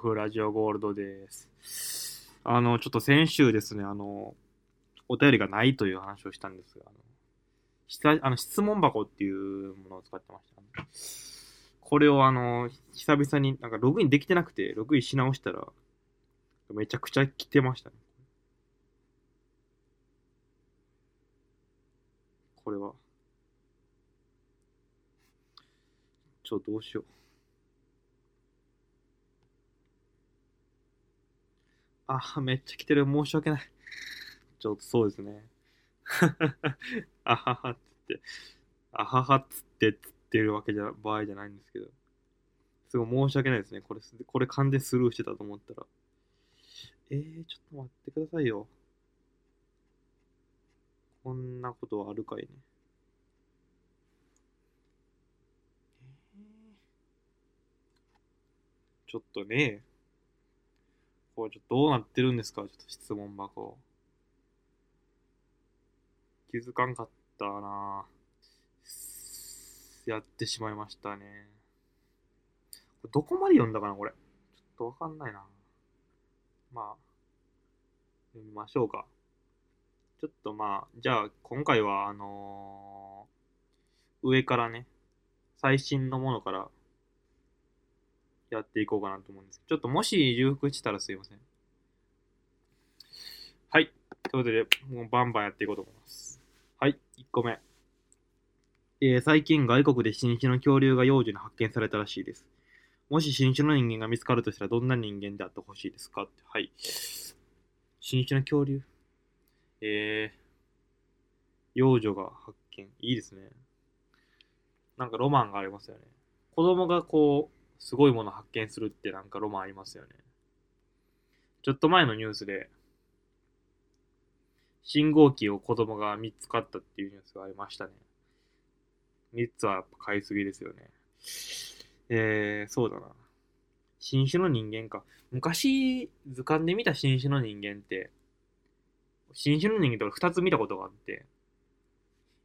フラジオゴールドです。あの、ちょっと先週ですね、あの、お便りがないという話をしたんですが、あの、したあの質問箱っていうものを使ってました、これをあの、久々になんかログインできてなくて、ログインし直したら、めちゃくちゃ来てましたね。これは。ちょ、どうしよう。あ、めっちゃ来てる。申し訳ない。ちょっとそうですね。あははっつって、あははっつってつってるわけじゃ、場合じゃないんですけど。すごい申し訳ないですね。これ、これ完全スルーしてたと思ったら。えー、ちょっと待ってくださいよ。こんなことはあるかいね。ちょっとね、これちょっとどうなってるんですか？ちょっと質問箱。気づかんかったなやってしまいましたね。こどこまで読んだかなこれ。ちょっとわかんないな。まあ、読みましょうか。ちょっとまあ、じゃあ今回はあのー上からね、最新のものからやっていこうかなと思うんです、ちょっともし重複したらすいません。はい。ということで、もうバンバンやっていこうと思います。はい。1個目。えー最近外国で新種の恐竜が幼女に発見されたらしいです。もし新種の人間が見つかるとしたらどんな人間であってほしいですか？って。はい。新種の恐竜？えー、幼女が発見。いいですね。なんかロマンがありますよね。子供がこう、すごいもの発見するってなんかロマンありますよね。ちょっと前のニュースで、信号機を子供が3つ買ったっていうニュースがありましたね。3つはやっぱ買いすぎですよね。えー、そうだな。新種の人間か。昔、図鑑で見た新種の人間って、新種の人間とか2つ見たことがあって、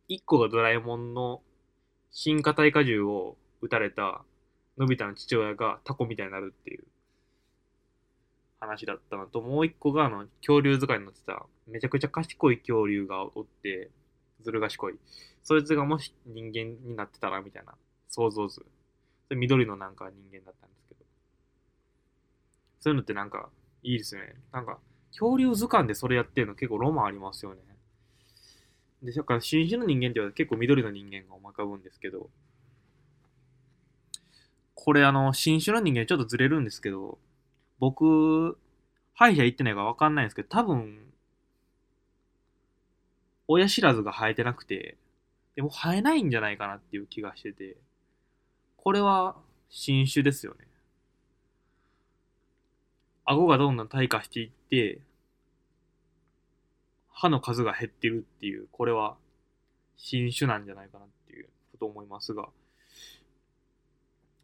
1個がドラえもんの新型体荷重を撃たれたのび太の父親がタコみたいになるっていう話だったのと、もう一個があの恐竜図鑑に載ってためちゃくちゃ賢い恐竜がおって、ずる賢い。そいつがもし人間になってたらみたいな想像図。それ緑のなんか人間だったんですけど。そういうのってなんかいいですね。なんか恐竜図鑑でそれやってるの結構ロマンありますよね。で、だから新種の人間って言われて結構緑の人間が思い浮かぶんですけど、これあの、新種の人間ちょっとずれるんですけど、僕、歯医者行ってないからわかんないんですけど、多分、親知らずが生えてなくて、でも生えないんじゃないかなっていう気がしてて、これは新種ですよね。顎がどんどん退化していって、歯の数が減ってるっていう、これは新種なんじゃないかなっていうこと思いますが、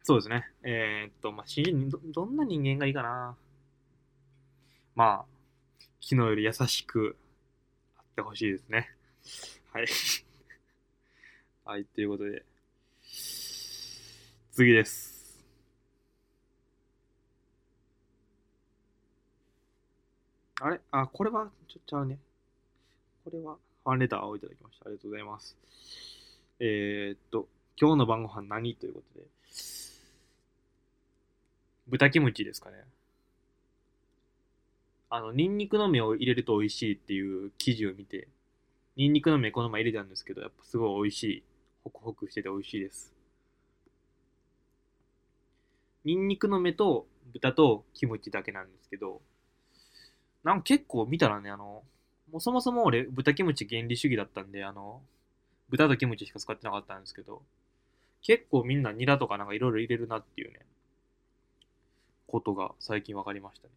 そうですね。えーっと、まあ、ど、どんな人間がいいかな。まあ、昨日より優しくあってほしいですね。はい。はい、ということで、次です。あれ？あ、これはちょっとちゃうね。これはファンレターをいただきました。ありがとうございます。えー、っと、今日の晩ご飯何？ということで、豚キムチですかね。あの、ニンニクの芽を入れると美味しいっていう記事を見て、ニンニクの芽この前入れたんですけど、やっぱすごい美味しい。ホクホクしてて美味しいです。ニンニクの芽と豚とキムチだけなんですけど、なんか結構見たらね、あの、もうそもそも俺豚キムチ原理主義だったんで、あの、豚とキムチしか使ってなかったんですけど、結構みんなニラとかなんかいろいろ入れるなっていうね、ことが最近分かりましたね。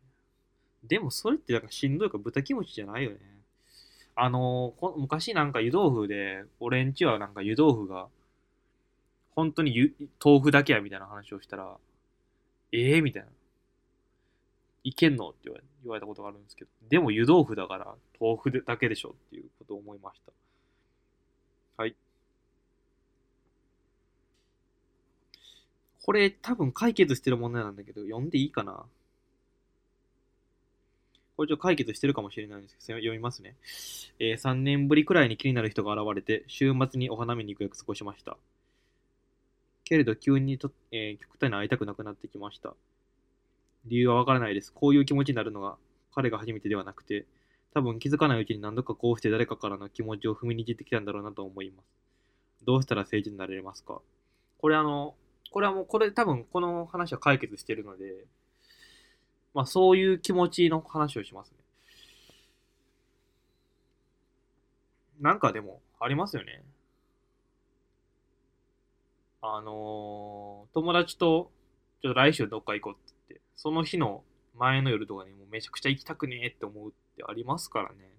でもそれってなんかしんどいから豚キムチじゃないよね。あのこ昔なんか湯豆腐で、俺んちはなんか湯豆腐が、本当に豆腐だけやみたいな話をしたら、ええー、みたいな。いけんのって言われたことがあるんですけど、でも湯豆腐だから豆腐だけでしょっていうことを思いました。はい。これ多分解決してる問題なんだけど、読んでいいかな？これちょっと解決してるかもしれないんですけど、読みますね。えー、3年ぶりくらいに気になる人が現れて、週末にお花見に行く約束をしました。けれど、急にと、えー、極端に会いたくなくなってきました。理由はわからないです。こういう気持ちになるのが彼が初めてではなくて、多分気づかないうちに何度かこうして誰かからの気持ちを踏みにじってきたんだろうなと思います。どうしたら誠実になれますか？これあの、これはもう、これ多分この話は解決してるので、まあそういう気持ちの話をしますね。なんかでも、ありますよね。あのー、友達と、ちょっと来週どっか行こうって言って、その日の前の夜とかにもうめちゃくちゃ行きたくねえって思うってありますからね。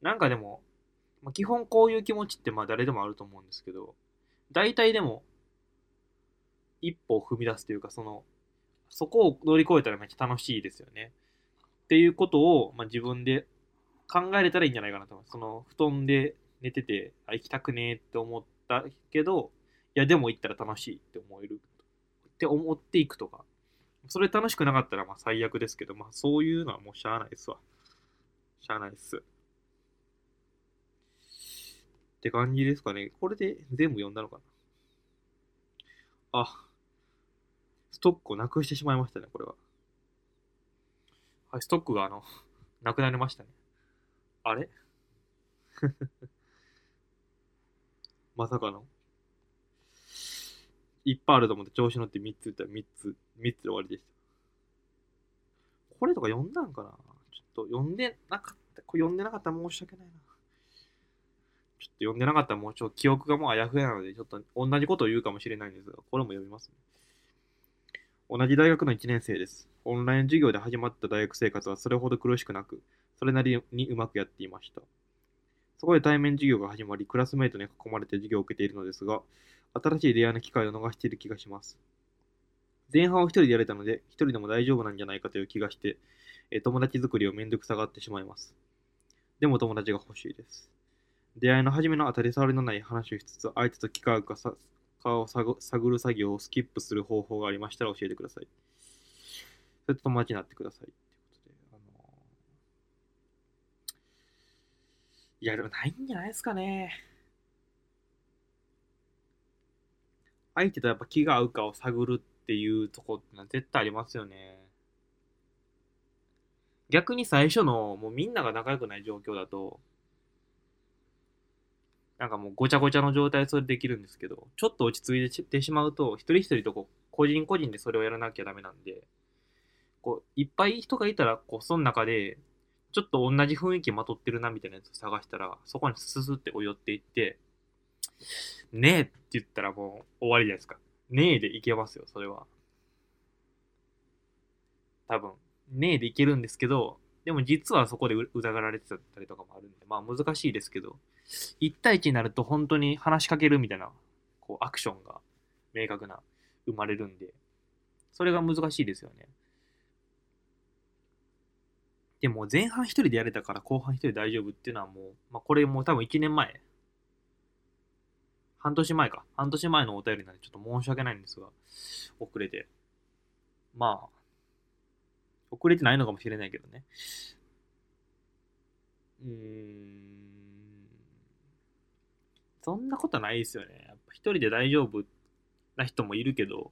なんかでも、まあ、基本こういう気持ちってまあ誰でもあると思うんですけど、大体でも、一歩を踏み出すというか、その、そこを乗り越えたらめっちゃ楽しいですよね。っていうことを、まあ、自分で考えれたらいいんじゃないかなと思います。その、布団で寝てて、あ、行きたくねえって思ったけど、いや、でも行ったら楽しいって思える。って思っていくとか。それ楽しくなかったらまあ最悪ですけど、まあそういうのはもうしゃあないですわ。しゃあないっす。って感じですかね。これで全部読んだのかな。あ、ストックをなくしてしまいましたね、これは。はい、ストックがあの、なくなりましたね。あれ？まさかの。いっぱいあると思って調子乗って3つ言ったら3つ、3つで終わりでした。これとか読んだんかな？ちょっと読んでなかった。これ読んでなかったら申し訳ないな。ちょっと読んでなかったらもうちょっと記憶がもうあやふやなので、ちょっと同じことを言うかもしれないんですが、これも読みますね。同じ大学の1年生です。オンライン授業で始まった大学生活はそれほど苦しくなく、それなりにうまくやっていました。そこで対面授業が始まり、クラスメイトに囲まれて授業を受けているのですが、新しい出会いの機会を逃している気がします。前半を一人でやれたので、一人でも大丈夫なんじゃないかという気がして、友達作りをめんどくさがってしまいます。でも友達が欲しいです。出会いの初めの当たり障りのない話をしつつ、相手と気がかを探る作業をスキップする方法がありましたら教えてください。それと友達になってください。ということで、あのー、いや、でもないんじゃないですかね。相手とやっぱ気が合うかを探るっていうとこってのは絶対ありますよね。逆に最初のもうみんなが仲良くない状況だと、なんかもうごちゃごちゃの状態でそれできるんですけど、ちょっと落ち着いてしまうと、一人一人とこう、個人個人でそれをやらなきゃダメなんで、こう、いっぱい人がいたら、こう、その中で、ちょっと同じ雰囲気まとってるなみたいなやつを探したら、そこにススって寄っていって、ねえって言ったらもう終わりじゃないですか。ねえでいけますよ、それは。多分。ねえでいけるんですけど、でも実はそこでうざがられてたりとかもあるんで、まあ難しいですけど、1対1になると本当に話しかけるみたいな、こう、アクションが明確な、生まれるんで、それが難しいですよね。でも前半一人でやれたから後半一人大丈夫っていうのはもう、まあこれもう多分1年前。半年前か。半年前のお便りなんでちょっと申し訳ないんですが、遅れて。まあ、遅れてないのかもしれないけどね。うーん。そんなことないですよね。やっぱ一人で大丈夫な人もいるけど、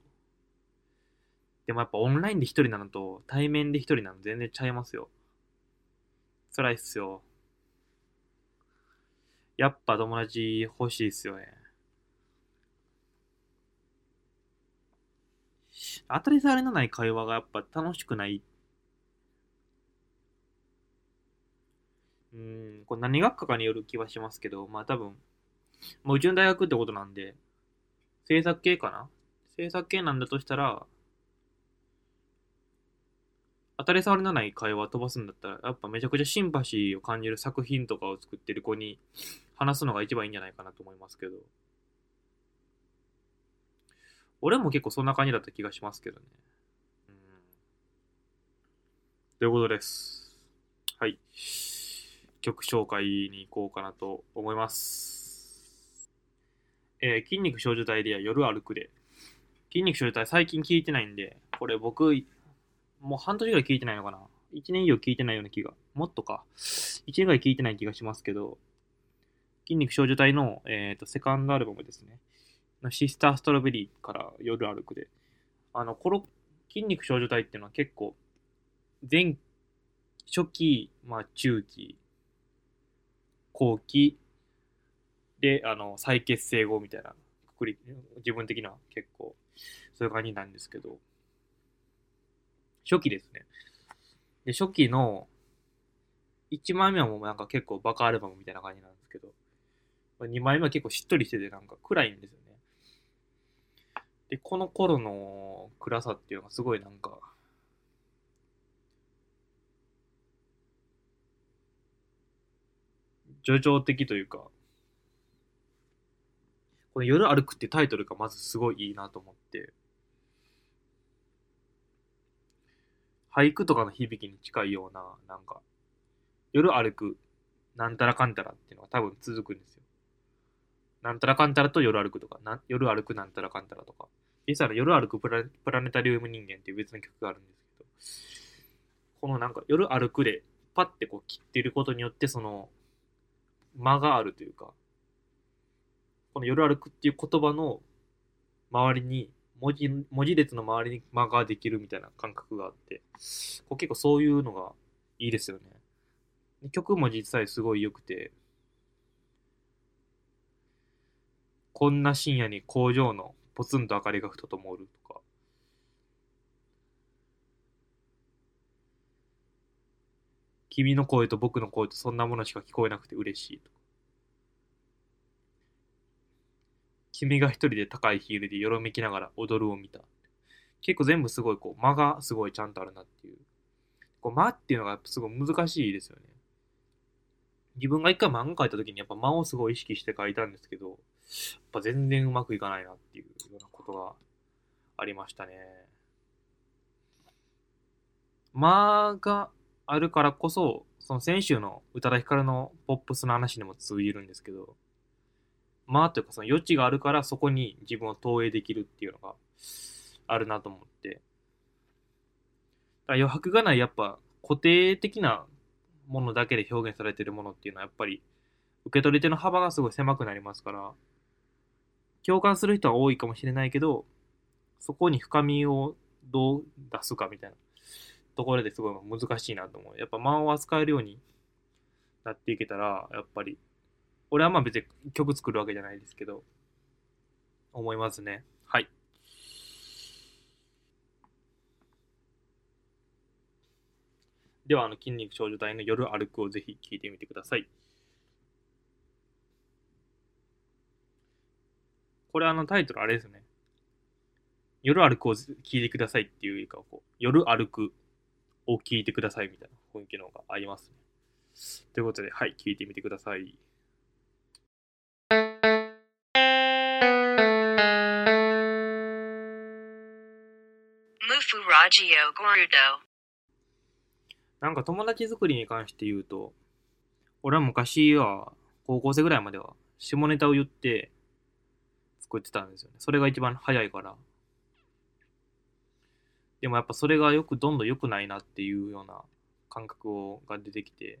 でもやっぱオンラインで一人なのと対面で一人なの全然ちゃいますよ。辛いっすよ。やっぱ友達欲しいっすよね。当たり障りのない会話がやっぱ楽しくないうん、これ何学科かによる気はしますけど、まあ多分、もううちの大学ってことなんで、制作系かな？制作系なんだとしたら、当たり障りのない会話飛ばすんだったら、やっぱめちゃくちゃシンパシーを感じる作品とかを作ってる子に話すのが一番いいんじゃないかなと思いますけど。俺も結構そんな感じだった気がしますけどね。うん。ということです。はい。曲紹介に行こうかなと思います。えー、筋肉少女隊では夜歩くで。筋肉症状体最近聞いてないんで、これ僕、もう半年ぐらい聞いてないのかな。1年以上聞いてないような気が。もっとか。1年ぐらい聞いてない気がしますけど、筋肉少女隊の、えーと、セカンドアルバムですね。シスターストロベリーから夜歩くで。あの、この筋肉少女隊っていうのは結構、前、初期、まあ中期、後期、で、あの、再結成後みたいなくくり、自分的には結構、そういう感じなんですけど、初期ですね。で、初期の、1枚目はもうなんか結構バカアルバムみたいな感じなんですけど、2枚目は結構しっとりしててなんか暗いんですよね。で、この頃の暗さっていうのがすごいなんか、叙情的というか、この夜歩くってタイトルがまずすごいいいなと思って、俳句とかの響きに近いような、なんか、夜歩く、なんたらかんたらっていうのが多分続くんですよ。なんたらかんたらと夜歩くとか、な夜歩くなんたらかんたらとか。実際夜歩くプラプラネタリウム人間っていう別の曲があるんですけど、このなんか夜歩くでパッてこう切ってることによってその間があるというか、この夜歩くっていう言葉の周りに文字、文字列の周りに間ができるみたいな感覚があって、こう結構そういうのがいいですよね。曲も実際すごい良くて、こんな深夜に工場のポツンと明かりがふとともるとか、君の声と僕の声とそんなものしか聞こえなくて嬉しいとか。君が一人で高いヒールでよろめきながら踊るを見た。結構全部すごいこう間がすごいちゃんとあるなっていう。こう間っていうのがすごい難しいですよね。自分が一回漫画描いた時にやっぱ間をすごい意識して描いたんですけど、やっぱ全然うまくいかないなっていうようなことがありましたね。間があるからこそ、その先週の宇多田ヒカルのポップスの話にも通じるんですけど、まあというかその余地があるからそこに自分を投影できるっていうのがあるなと思って。だから余白がないやっぱ固定的なものだけで表現されてるものっていうのはやっぱり受け取り手の幅がすごい狭くなりますから、共感する人は多いかもしれないけど、そこに深みをどう出すかみたいなところですごい難しいなと思う。やっぱ間を扱えるようになっていけたら、やっぱり俺はまあ別に曲作るわけじゃないですけど、思いますね。はい。では、あの、筋肉少女隊の夜歩くをぜひ聴いてみてください。これあのタイトルあれですね。夜歩くを聴いてくださいっていうかこう、夜歩くを聴いてくださいみたいな雰囲気の方がありますね。ということで、はい、聴いてみてください。なんか友達作りに関して言うと、俺は昔は、高校生ぐらいまでは、下ネタを言って作ってたんですよね。それが一番早いから。でもやっぱそれがよく、どんどん良くないなっていうような感覚が出てきて、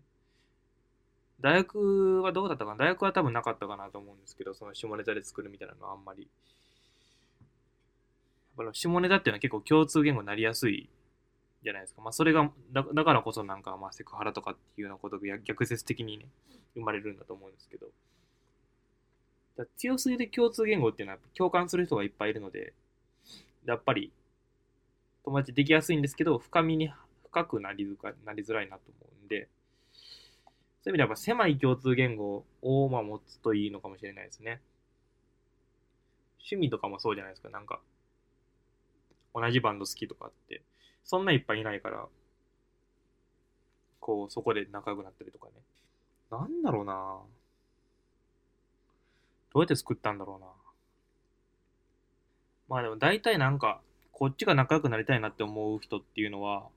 大学はどうだったかな？大学は多分なかったかなと思うんですけど、その下ネタで作るみたいなのはあんまり。下ネタっていうのは結構共通言語になりやすいじゃないですか。まあそれが、だだからこそなんかまあセクハラとかっていうようなことが逆説的にね、生まれるんだと思うんですけど。だ強すぎる共通言語っていうのは共感する人がいっぱいいるので、やっぱり友達できやすいんですけど、深みに深くなりづかなりづらいなと思うんで、そういう意味では狭い共通言語をまあ持つといいのかもしれないですね。趣味とかもそうじゃないですか。なんか、同じバンド好きとかって、そんないっぱいいないから、こう、そこで仲良くなったりとかね。なんだろうなどうやって作ったんだろうなまあでも大体なんか、こっちが仲良くなりたいなって思う人っていうのは、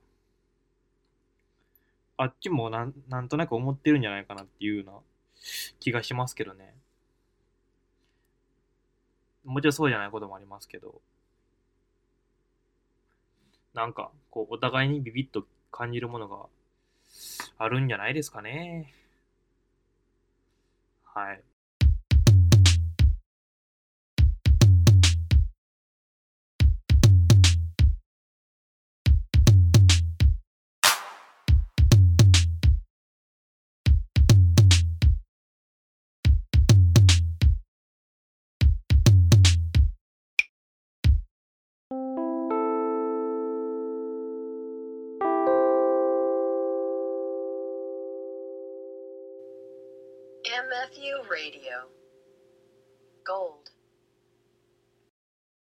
あっちもなんなんとなく思ってるんじゃないかなっていうような気がしますけどね。もちろんそうじゃないこともありますけど、なんか、こう、お互いにビビッと感じるものがあるんじゃないですかね。はい。MFU Radio. Gold.